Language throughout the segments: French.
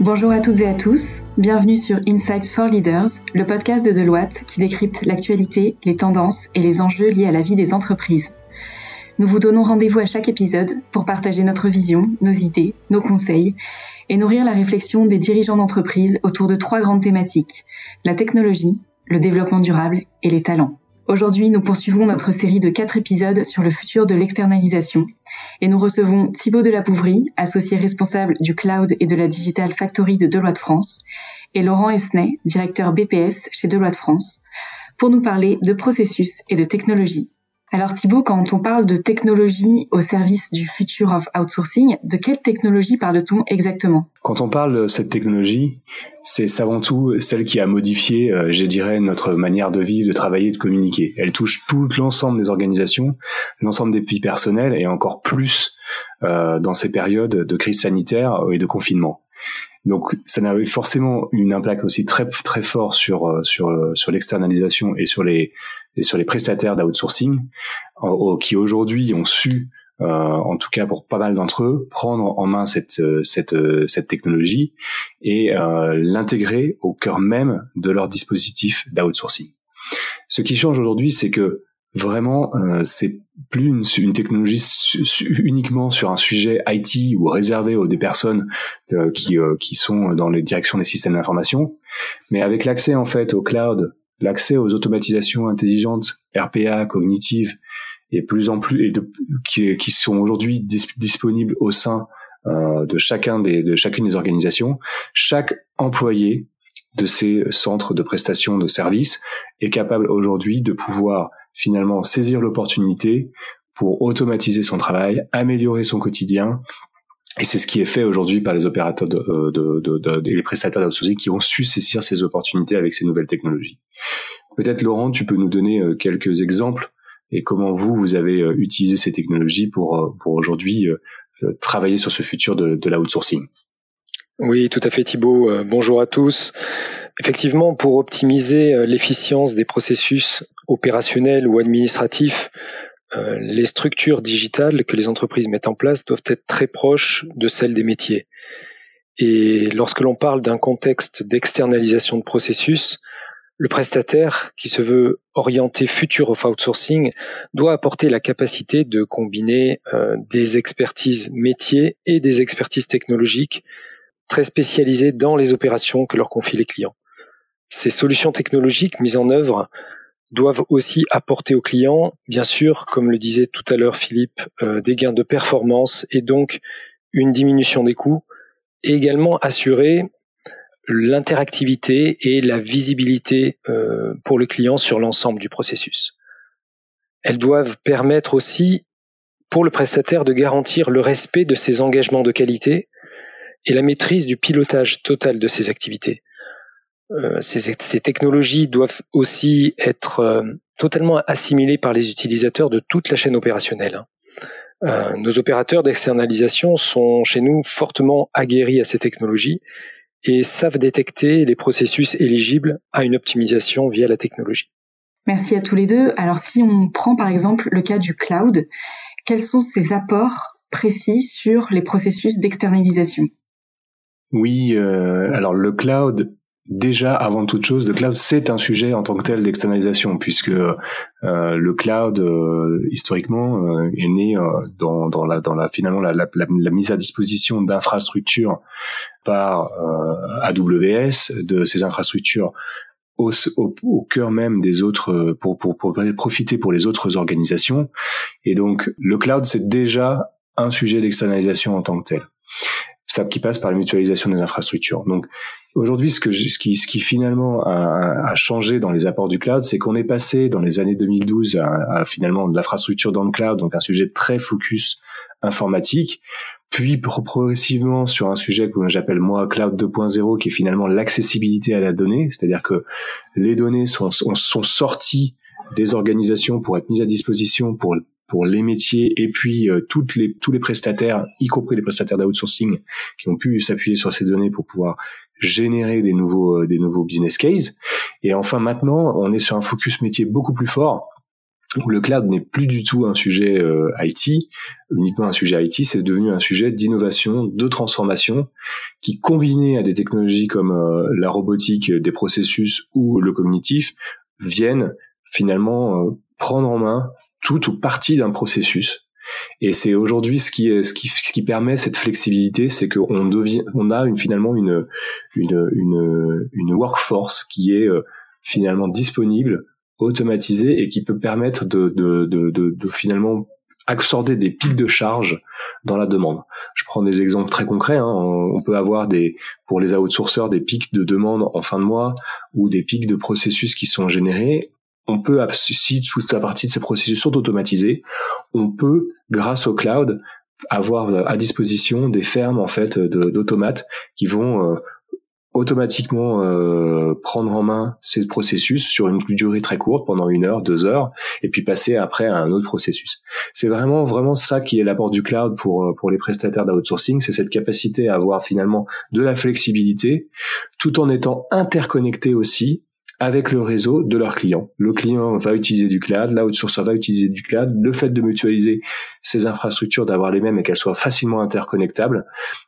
Bonjour à toutes et à tous, bienvenue sur Insights for Leaders, le podcast de Deloitte qui décrypte l'actualité, les tendances et les enjeux liés à la vie des entreprises. Nous vous donnons rendez-vous à chaque épisode pour partager notre vision, nos idées, nos conseils et nourrir la réflexion des dirigeants d'entreprise autour de trois grandes thématiques, la technologie, le développement durable et les talents. Aujourd'hui, nous poursuivons notre série de quatre épisodes sur le futur de l'externalisation. Et nous recevons Thibaut Delapouvrie, associé responsable du cloud et de la Digital Factory de Deloitte France, et Laurent Esnay, directeur BPS chez Deloitte France, pour nous parler de processus et de technologie alors Thibaut, quand on parle de technologie au service du future of outsourcing, de quelle technologie parle-t-on exactement? Quand on parle de cette technologie, c'est avant tout celle qui a modifié, euh, je dirais, notre manière de vivre, de travailler, de communiquer. Elle touche tout l'ensemble des organisations, l'ensemble des vies personnelles et encore plus euh, dans ces périodes de crise sanitaire et de confinement. Donc ça n'a forcément une impact aussi très très fort sur euh, sur sur l'externalisation et sur les et sur les prestataires d'outsourcing qui aujourd'hui ont su euh, en tout cas pour pas mal d'entre eux, prendre en main cette euh, cette cette technologie et l'intégrer au cœur même de leur dispositif d'outsourcing. Ce qui change aujourd'hui, c'est que vraiment, euh, c'est plus une, technologie uniquement sur un sujet IT ou réservé aux des personnes euh, qui, euh, qui sont dans les directions des systèmes d'information, mais avec l'accès en fait au cloud, l'accès aux automatisations intelligentes, RPA, cognitives, et plus en plus et qui, qui sont aujourd'hui disponibles au sein de chacun des de chacune des organisations, chaque employé de ces centres de prestation de services est capable aujourd'hui de pouvoir finalement saisir l'opportunité pour automatiser son travail, améliorer son quotidien. Et c'est ce qui est fait aujourd'hui par les opérateurs de, euh, de, de, de, et les prestataires d'outsourcing qui ont su saisir ces opportunités avec ces nouvelles technologies. Peut-être Laurent, tu peux nous donner euh, quelques exemples et comment vous, vous avez euh, utilisé ces technologies pour, pour aujourd'hui travailler sur ce futur de, de l'outsourcing. Oui, tout à fait Thibault. bonjour à tous. Effectivement, pour optimiser l'efficience des processus opérationnels ou administratifs, euh, les structures digitales que les entreprises mettent en place doivent être très proches de celles des métiers. Et lorsque l'on parle d'un contexte d'externalisation de processus, le prestataire qui se veut orienter futur of outsourcing doit apporter la capacité de combiner euh, des expertises métiers et des expertises technologiques très spécialisées dans les opérations que leur confient les clients. Ces solutions technologiques mises en œuvre doivent aussi apporter aux clients, bien sûr, comme le disait tout à l'heure Philippe, euh, des gains de performance et donc une diminution des coûts, et également assurer l'interactivité et la visibilité euh, pour le client sur l'ensemble du processus. Elles doivent permettre aussi pour le prestataire de garantir le respect de ses engagements de qualité et la maîtrise du pilotage total de ses activités. Euh, ces, technologies doivent aussi être euh, totalement assimilées par les utilisateurs de toute la chaîne opérationnelle. Hein. Euh, nos opérateurs d'externalisation sont chez nous fortement aguerris à ces technologies et savent détecter les processus éligibles à une optimisation via la technologie. Merci à tous les deux. Alors si on prend par exemple le cas du cloud, quels sont ses apports précis sur les processus d'externalisation? Oui, alors le cloud déjà avant toute chose, le cloud c'est un sujet en tant que tel d'externalisation puisque euh, le cloud euh, historiquement euh, est né dans, dans, la finalement la, mise à disposition d'infrastructures par AWS de ces infrastructures au, au, au, cœur même des autres pour, pour, pour profiter pour les autres organisations. Et donc le cloud c'est déjà un sujet d'externalisation en tant que tel qui passe par la mutualisation des infrastructures. Donc aujourd'hui, ce, qui, finalement a, changé dans les apports du cloud, c'est qu'on est passé dans les années 2012 à, finalement de l'infrastructure dans le cloud, donc un sujet très focus informatique, puis progressivement sur un sujet que j'appelle moi cloud 2.0, qui est finalement l'accessibilité à la donnée, c'est-à-dire que les données sont, sont, sont sorties des organisations pour être mises à disposition pour pour les métiers et puis euh, toutes les, tous les prestataires, y compris les prestataires d'outsourcing, qui ont pu s'appuyer sur ces données pour pouvoir générer des nouveaux, euh, des nouveaux business cases. Et enfin, maintenant, on est sur un focus métier beaucoup plus fort où le cloud n'est plus du tout un sujet euh, IT, uniquement un sujet IT, c'est devenu un sujet d'innovation, de transformation, qui combiné à des technologies comme euh, la robotique, des processus ou le cognitif, viennent finalement euh, prendre en main tout ou partie d'un processus. Et c'est aujourd'hui ce qui, ce qui ce qui permet cette flexibilité, c'est qu'on devient, on a une, finalement une une une, une workforce qui est finalement disponible automatisé et qui peut permettre de, de, de, de, finalement absorber des pics de charge dans la demande. Je prends des exemples très concrets. Hein. On peut avoir des, pour les outsourceurs des pics de demande en fin de mois ou des pics de processus qui sont générés. On peut, si toute la partie de ces processus sont automatisés, on peut, grâce au cloud, avoir à disposition des fermes en fait d'automates qui vont euh, automatiquement euh, prendre en main ces processus sur une durée très courte pendant une heure, deux heures, et puis passer après à un autre processus. C'est vraiment vraiment ça qui est l'apport du cloud pour euh, pour les prestataires d'outsourcing, c'est cette capacité à avoir finalement de la flexibilité, tout en étant interconnecté aussi avec le réseau de leurs clients. Le client va utiliser du cloud, l'outsourcer va utiliser du cloud. Le fait de mutualiser ces infrastructures, d'avoir les mêmes et qu'elles soient facilement interconnectables,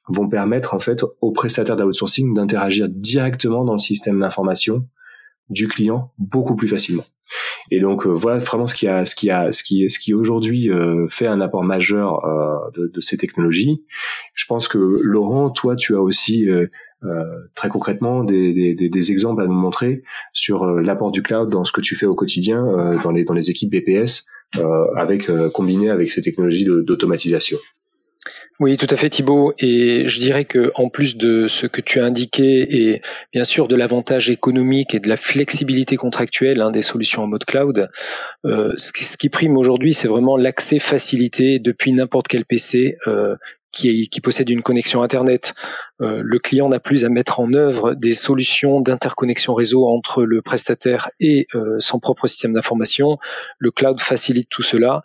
vont permettre en fait aux prestataires d'outsourcing d'interagir directement dans le système d'information du client beaucoup plus facilement. Et donc euh, voilà vraiment ce qui a ce qui a ce qui ce qui aujourd'hui euh, fait un apport majeur euh, de, de, ces technologies. Je pense que Laurent, toi tu as aussi euh, très concrètement des, des, des, exemples à nous montrer sur euh, l'apport du cloud dans ce que tu fais au quotidien euh, dans les dans les équipes BPS avec combiné avec ces technologies d'automatisation. Oui, tout à fait Thibault. Et je dirais que en plus de ce que tu as indiqué et bien sûr de l'avantage économique et de la flexibilité contractuelle hein, des solutions en mode cloud, euh, ce, qui, ce, qui, prime aujourd'hui, c'est vraiment l'accès facilité depuis n'importe quel PC euh, qui, qui, possède une connexion Internet. Euh, le client n'a plus à mettre en œuvre des solutions d'interconnexion réseau entre le prestataire et euh, son propre système d'information. Le cloud facilite tout cela.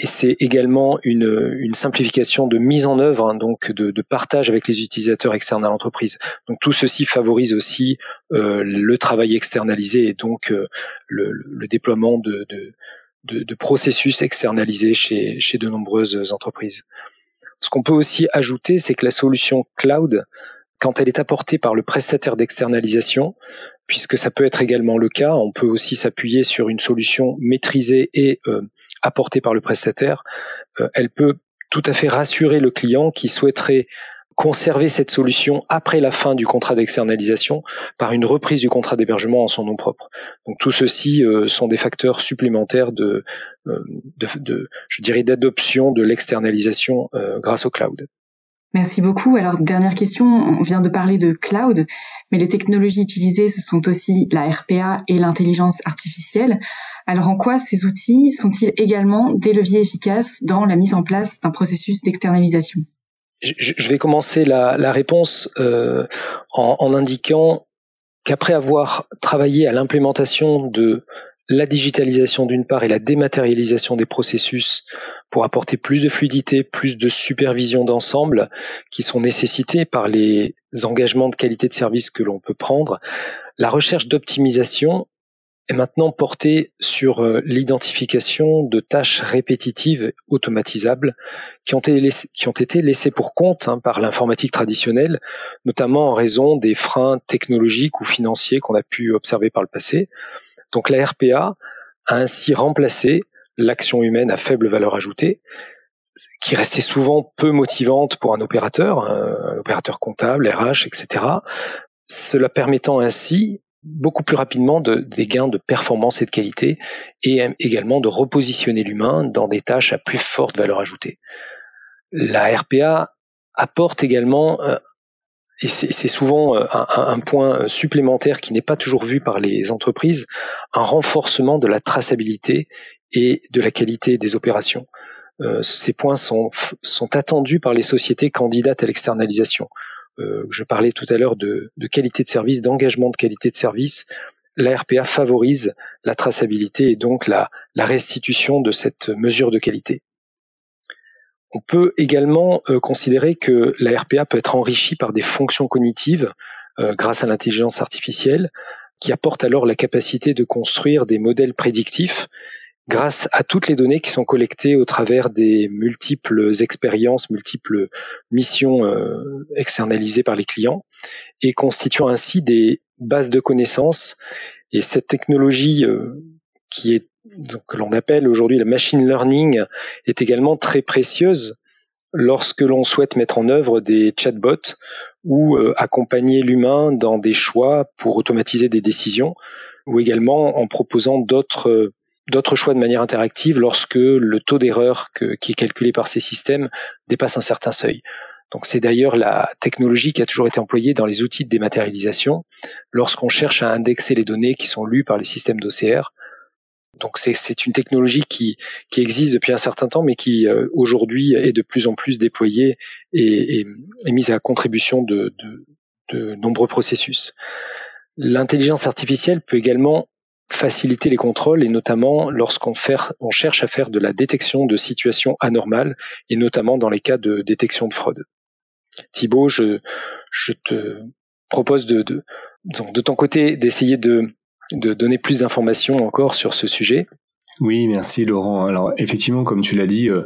Et c'est également une, une, simplification de mise en œuvre, hein, donc de, de, partage avec les utilisateurs externes à l'entreprise. Donc tout ceci favorise aussi euh, le travail externalisé et donc euh, le, le, déploiement de, de, de, processus externalisés chez, chez de nombreuses entreprises. Ce qu'on peut aussi ajouter, c'est que la solution cloud, quand elle est apportée par le prestataire d'externalisation, puisque ça peut être également le cas, on peut aussi s'appuyer sur une solution maîtrisée et euh, apportée par le prestataire, euh, elle peut tout à fait rassurer le client qui souhaiterait conserver cette solution après la fin du contrat d'externalisation par une reprise du contrat d'hébergement en son nom propre. Donc tout ceci euh, sont des facteurs supplémentaires de, euh, je dirais, d'adoption de l'externalisation euh, grâce au cloud. Merci beaucoup. Alors dernière question, on vient de parler de cloud, mais les technologies utilisées ce sont aussi la RPA et l'intelligence artificielle. Alors en quoi ces outils sont-ils également des leviers efficaces dans la mise en place d'un processus d'externalisation? Je vais commencer la, réponse euh, en, en, indiquant qu'après avoir travaillé à l'implémentation de la digitalisation d'une part et la dématérialisation des processus pour apporter plus de fluidité, plus de supervision d'ensemble qui sont nécessités par les engagements de qualité de service que l'on peut prendre, la recherche d'optimisation est maintenant porté sur euh, l'identification de tâches répétitives automatisables qui ont été, laissées, qui ont été laissées pour compte hein, par l'informatique traditionnelle, notamment en raison des freins technologiques ou financiers qu'on a pu observer par le passé. Donc la RPA a ainsi remplacé l'action humaine à faible valeur ajoutée, qui restait souvent peu motivante pour un opérateur, un opérateur comptable, RH, etc. Cela permettant ainsi beaucoup plus rapidement de, des gains de performance et de qualité, et également de repositionner l'humain dans des tâches à plus forte valeur ajoutée. La RPA apporte également, euh, et c'est souvent euh, un, point supplémentaire qui n'est pas toujours vu par les entreprises, un renforcement de la traçabilité et de la qualité des opérations. Euh, ces points sont attendus par les sociétés candidates à l'externalisation. Euh, je parlais tout à l'heure de, qualité de service, d'engagement de qualité de service, la RPA favorise la traçabilité et donc la, restitution de cette mesure de qualité. On peut également euh, considérer que la RPA peut être enrichie par des fonctions cognitives euh, grâce à l'intelligence artificielle qui apporte alors la capacité de construire des modèles prédictifs grâce à toutes les données qui sont collectées au travers des multiples expériences, multiples missions euh, externalisées par les clients, et constituant ainsi des bases de connaissances. Et cette technologie euh, qui est donc, que l'on appelle aujourd'hui la machine learning est également très précieuse lorsque l'on souhaite mettre en œuvre des chatbots ou euh, accompagner l'humain dans des choix pour automatiser des décisions ou également en proposant d'autres d'autres choix de manière interactive lorsque le taux d'erreur qui est calculé par ces systèmes dépasse un certain seuil. Donc c'est d'ailleurs la technologie qui a toujours été employée dans les outils de dématérialisation lorsqu'on cherche à indexer les données qui sont lues par les systèmes d'OCR. Donc c'est une technologie qui, existe depuis un certain temps, mais qui euh, aujourd'hui est de plus en plus déployée et, et, mise à contribution de nombreux processus. L'intelligence artificielle peut également faciliter les contrôles et notamment lorsqu'on on cherche à faire de la détection de situations anormales et notamment dans les cas de détection de fraude. Thibaut, je, je te propose de, de, de ton côté d'essayer de, de donner plus d'informations encore sur ce sujet. Oui, merci Laurent. Alors effectivement, comme tu l'as dit, euh,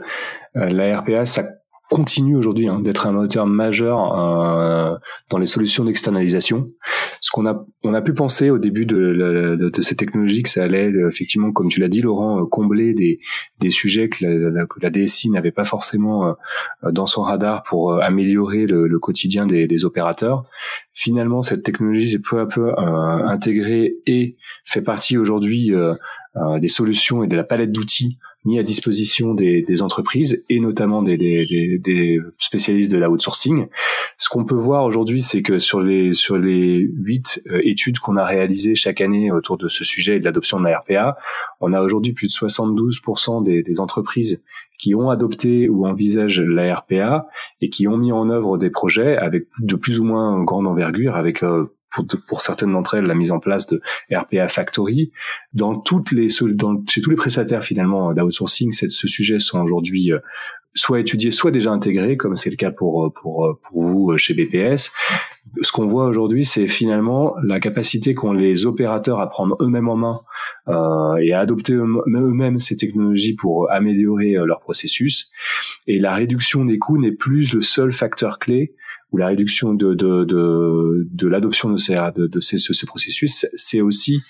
euh la RPA, ça continue aujourd'hui hein, d'être un moteur majeur euh, dans les solutions d'externalisation. Ce qu'on a, on a pu penser au début de, de, de ces technologies que ça allait effectivement, comme tu l'as dit Laurent, euh, combler des, des sujets que la, la DSI n'avait pas forcément euh, dans son radar pour euh, améliorer le, le quotidien des, des, opérateurs. Finalement, cette technologie est peu à peu intégrée et fait partie aujourd'hui des solutions et de la palette d'outils mis à disposition des, des entreprises et notamment des, des, des, spécialistes de la outsourcing. Ce qu'on peut voir aujourd'hui, c'est que sur les sur les huit euh, études qu'on a réalisées chaque année autour de ce sujet et de l'adoption de la RPA, on a aujourd'hui plus de 72% des, des entreprises qui ont adopté ou envisagent la RPA et qui ont mis en œuvre des projets avec de plus ou moins grande envergure, avec euh, pour, pour certaines d'entre elles la mise en place de RPA Factory. Dans toutes les dans, chez tous les prestataires finalement d'outsourcing, ce sujet sont aujourd'hui euh, soit étudiés, soit déjà intégrés, comme c'est le cas pour euh, pour euh, pour vous chez BPS. Ce qu'on voit aujourd'hui, c'est finalement la capacité qu'ont les opérateurs à prendre eux-mêmes en main euh, et à adopter eux-mêmes ces technologies pour améliorer leur processus. Et la réduction des coûts n'est plus le seul facteur clé ou la réduction de, de, de, de l'adoption de ces, de, de ces, ce, processus, c'est aussi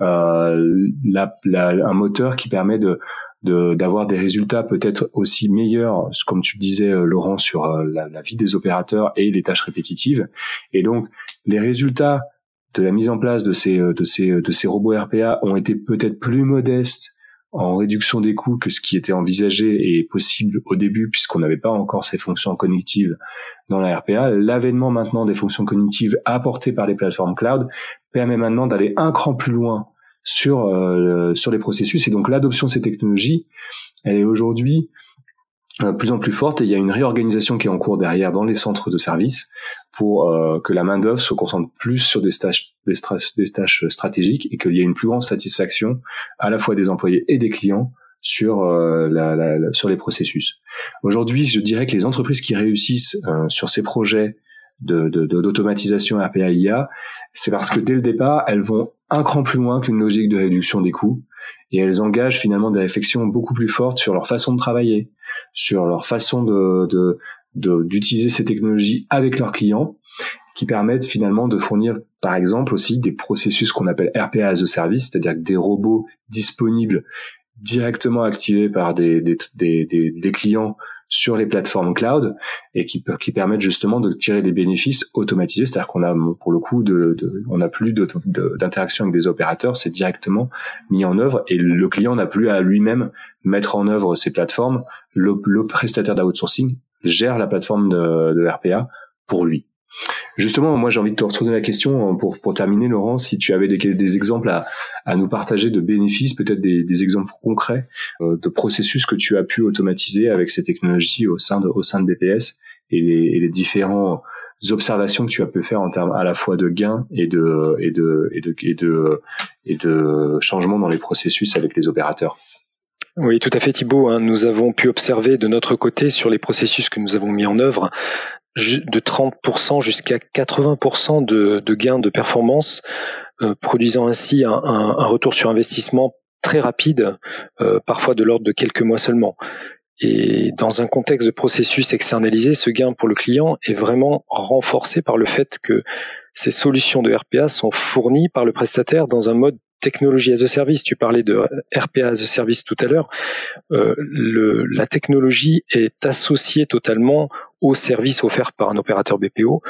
euh, la, la, un moteur qui permet de d'avoir des résultats peut-être aussi meilleurs, comme tu disais euh, Laurent, sur euh, la, la, vie des opérateurs et les tâches répétitives. Et donc les résultats de la mise en place de ces de ces de ces robots RPA ont été peut-être plus modestes en réduction des coûts que ce qui était envisagé et possible au début puisqu'on n'avait pas encore ces fonctions cognitives dans la RPA. L'avènement maintenant des fonctions cognitives apportées par les plateformes cloud permet maintenant d'aller un cran plus loin sur euh, sur les processus et donc l'adoption de ces technologies elle est aujourd'hui plus en plus forte et il y a une réorganisation qui est en cours derrière dans les centres de services pour euh, que la main d'œuvre se concentre plus sur des tâches, des, stratégiques et qu'il y ait une plus grande satisfaction à la fois des employés et des clients sur euh, la, sur les processus. Aujourd'hui, je dirais que les entreprises qui réussissent sur ces projets de d'automatisation de, c'est parce que dès le départ, elles vont un cran plus loin qu'une logique de réduction des coûts et elles engagent finalement des réflexions beaucoup plus fortes sur leur façon de travailler, sur leur façon de d'utiliser ces technologies avec leurs clients qui permettent finalement de fournir par exemple aussi des processus qu'on appelle RPA as a service, c'est-à-dire des robots disponibles directement activés par des, des, clients sur les plateformes cloud et qui, qui permettent justement de tirer des bénéfices automatisés, c'est-à-dire qu'on a pour le coup de, de on n'a plus d'interaction avec des opérateurs, c'est directement mis en œuvre et le client n'a plus à lui-même mettre en œuvre ces plateformes. Le, le prestataire d'outsourcing gère la plateforme de, de RPA pour lui. Justement, moi j'ai envie de te retourner la question pour, pour terminer, Laurent, si tu avais des, exemples à, nous partager de bénéfices, peut-être des, des exemples concrets euh, de processus que tu as pu automatiser avec ces technologies au sein de, au sein de BPS et les, et les différents observations que tu as pu faire en termes à la fois de gains et de et de et de et de, et de changements dans les processus avec les opérateurs. Oui, tout à fait Thibault. Hein. Nous avons pu observer de notre côté sur les processus que nous avons mis en œuvre de 30% jusqu'à 80% de, de, gains de performance, euh, produisant ainsi un, un, retour sur investissement très rapide, parfois de l'ordre de quelques mois seulement. Et dans un contexte de processus externalisé, ce gain pour le client est vraiment renforcé par le fait que ces solutions de RPA sont fournies par le prestataire dans un mode technologie as a service. Tu parlais de RPA as a service tout à l'heure. Euh, la technologie est associée totalement au service offert par un opérateur BPO.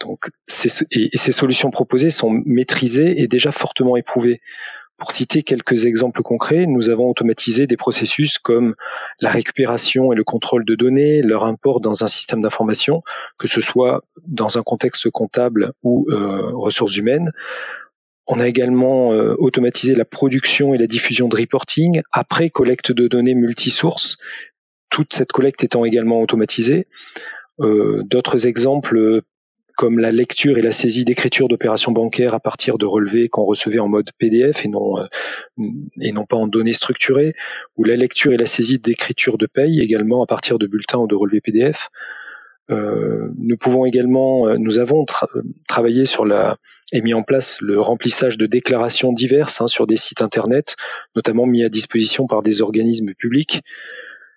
Donc, et, et ces solutions proposées sont maîtrisées et déjà fortement éprouvées. Pour citer quelques exemples concrets, nous avons automatisé des processus comme la récupération et le contrôle de données, leur import dans un système d'information, que ce soit dans un contexte comptable ou euh, ressources humaines. On a également euh, automatisé la production et la diffusion de reporting après collecte de données multisources, toute cette collecte étant également automatisée. Euh, d'autres exemples comme la lecture et la saisie d'écriture d'opérations bancaires à partir de relevés qu'on recevait en mode PDF et non, euh, et non pas en données structurées, ou la lecture et la saisie d'écriture de paye également à partir de bulletins ou de relevés PDF. Euh, nous pouvons également, euh, nous avons travaillé sur la et mis en place le remplissage de déclarations diverses hein, sur des sites internet, notamment mis à disposition par des organismes publics.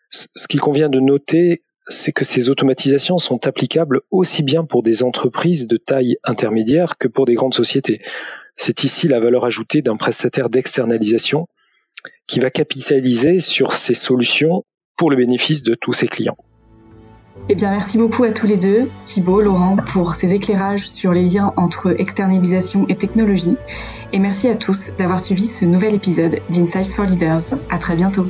Ce qu'il convient de noter, c'est que ces automatisations sont applicables aussi bien pour des entreprises de taille intermédiaire que pour des grandes sociétés. C'est ici la valeur ajoutée d'un prestataire d'externalisation qui va capitaliser sur ces solutions pour le bénéfice de tous ses clients. Eh bien, merci beaucoup à tous les deux, Thibault, Laurent, pour ces éclairages sur les liens entre externalisation et technologie. Et merci à tous d'avoir suivi ce nouvel épisode d'Insights for Leaders. À très bientôt.